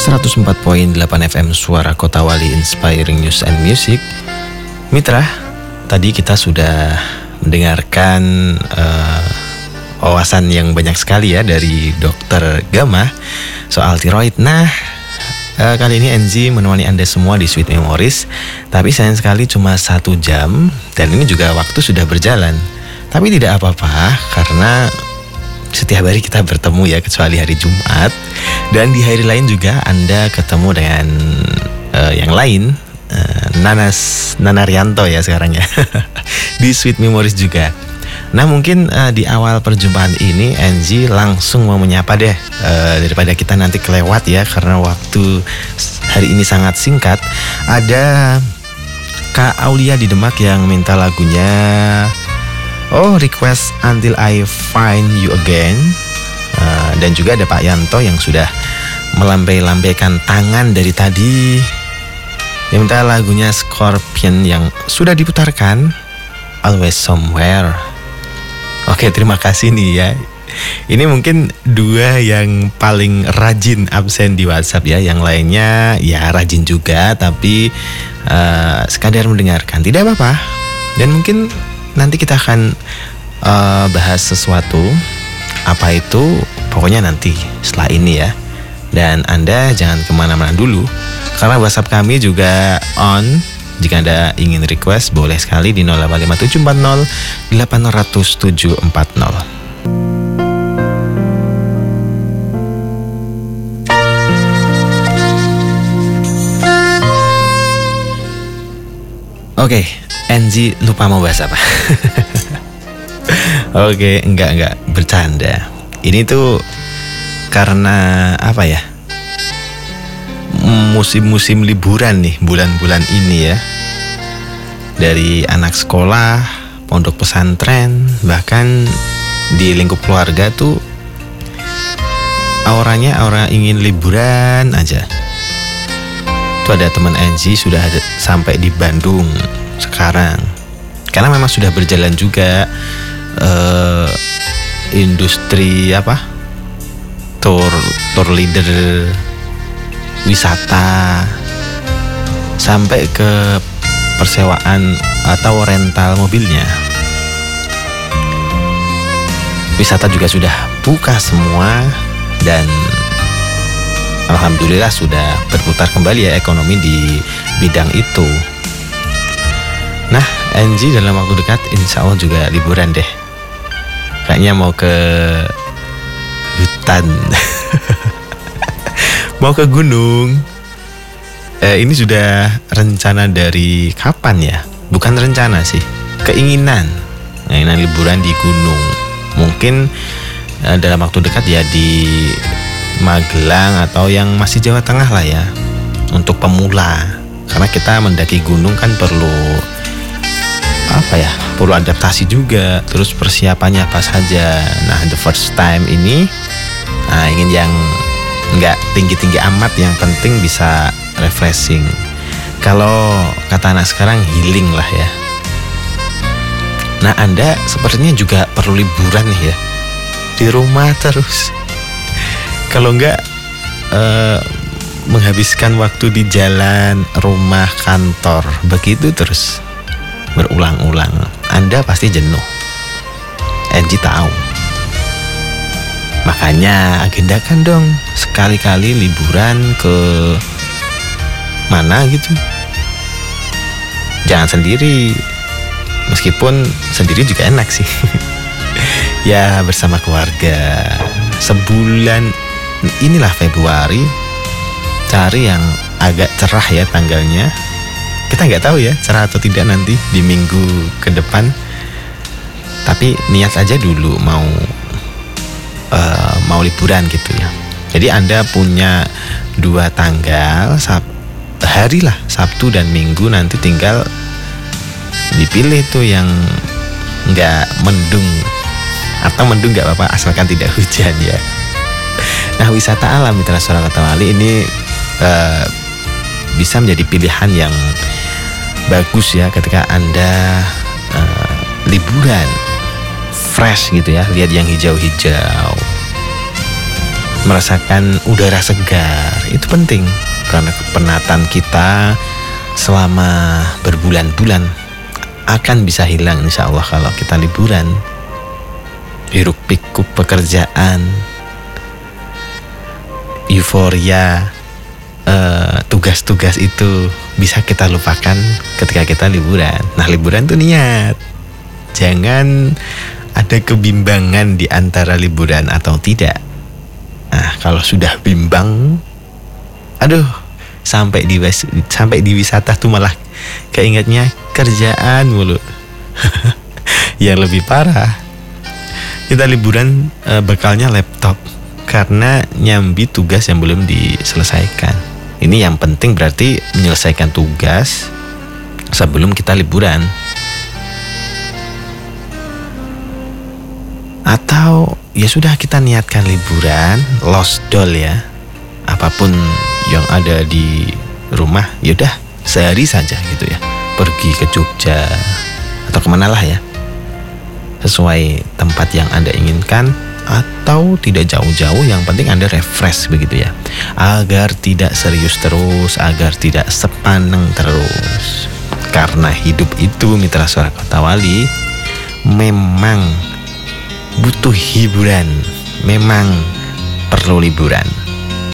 104.8 FM Suara Kota Wali Inspiring News and Music Mitra, tadi kita sudah mendengarkan uh, wawasan yang banyak sekali ya dari dokter Gama soal tiroid. Nah, uh, kali ini Enzi menemani Anda semua di Sweet Memories. Tapi sayang sekali cuma satu jam dan ini juga waktu sudah berjalan. Tapi tidak apa-apa karena setiap hari kita bertemu ya kecuali hari Jumat dan di hari lain juga Anda ketemu dengan uh, yang lain uh, Nanas Nanarianto ya sekarang ya di Sweet Memories juga. Nah mungkin uh, di awal perjumpaan ini Angie langsung mau menyapa deh uh, daripada kita nanti kelewat ya karena waktu hari ini sangat singkat. Ada Kak Aulia di Demak yang minta lagunya Oh request Until I Find You Again uh, Dan juga ada Pak Yanto yang sudah melambai-lambaikan tangan dari tadi Yang minta lagunya Scorpion yang sudah diputarkan Always Somewhere Oke terima kasih nih ya ini mungkin dua yang paling rajin absen di WhatsApp ya. Yang lainnya ya rajin juga, tapi uh, sekadar mendengarkan. Tidak apa-apa. Dan mungkin nanti kita akan uh, bahas sesuatu. Apa itu? Pokoknya nanti setelah ini ya. Dan anda jangan ke mana-mana dulu. Karena WhatsApp kami juga on. Jika anda ingin request boleh sekali di 085740 80740 Oke, Enzi lupa mau bahas apa. Oke, okay, enggak enggak bercanda. Ini tuh karena apa ya? Musim-musim liburan nih bulan-bulan ini ya. Dari anak sekolah, pondok pesantren, bahkan di lingkup keluarga tuh auranya aura ingin liburan aja itu ada teman Angie sudah ada, sampai di Bandung sekarang. Karena memang sudah berjalan juga uh, industri apa? Tour tour leader wisata sampai ke persewaan atau rental mobilnya. Wisata juga sudah buka semua dan Alhamdulillah sudah berputar kembali ya ekonomi di bidang itu. Nah, Angie dalam waktu dekat insya Allah juga liburan deh. Kayaknya mau ke hutan. mau ke gunung. Eh, ini sudah rencana dari kapan ya? Bukan rencana sih, keinginan. Keinginan liburan di gunung. Mungkin eh, dalam waktu dekat ya di Magelang atau yang masih Jawa Tengah lah ya untuk pemula karena kita mendaki gunung kan perlu apa ya perlu adaptasi juga terus persiapannya apa saja. Nah the first time ini nah ingin yang nggak tinggi-tinggi amat yang penting bisa refreshing. Kalau kata anak sekarang healing lah ya. Nah anda sepertinya juga perlu liburan nih ya. Di rumah terus. Kalau enggak uh, menghabiskan waktu di jalan, rumah, kantor, begitu terus berulang-ulang. Anda pasti jenuh. Angie tahu. Makanya agendakan dong sekali-kali liburan ke mana gitu. Jangan sendiri. Meskipun sendiri juga enak sih. ya bersama keluarga. Sebulan inilah Februari cari yang agak cerah ya tanggalnya kita nggak tahu ya cerah atau tidak nanti di minggu ke depan. Tapi niat aja dulu mau uh, mau liburan gitu ya. Jadi anda punya dua tanggal sab hari lah Sabtu dan Minggu nanti tinggal dipilih tuh yang nggak mendung. Atau mendung nggak apa-apa asalkan tidak hujan ya. Nah wisata alam Mitra Suara Kota Wali ini uh, bisa menjadi pilihan yang bagus ya ketika Anda uh, liburan. Fresh gitu ya lihat yang hijau-hijau. Merasakan udara segar itu penting. Karena penatan kita selama berbulan-bulan akan bisa hilang insya Allah kalau kita liburan. Hiruk pikuk pekerjaan euforia tugas-tugas itu bisa kita lupakan ketika kita liburan nah liburan tuh niat jangan ada kebimbangan di antara liburan atau tidak Nah, kalau sudah bimbang, aduh, sampai di sampai di wisata tuh malah keingetnya kerjaan mulu. yang lebih parah, kita liburan e, bekalnya laptop karena nyambi tugas yang belum diselesaikan. Ini yang penting berarti menyelesaikan tugas sebelum kita liburan. Atau ya sudah kita niatkan liburan, lost doll ya. Apa pun yang ada di rumah, yaudah sehari saja gitu ya. Pergi ke Jogja atau ke mana lah ya. Sesuai tempat yang Anda inginkan atau tidak jauh-jauh yang penting Anda refresh begitu ya. Agar tidak serius terus, agar tidak sepaneng terus. Karena hidup itu mitra suara kota wali memang butuh hiburan, memang perlu liburan.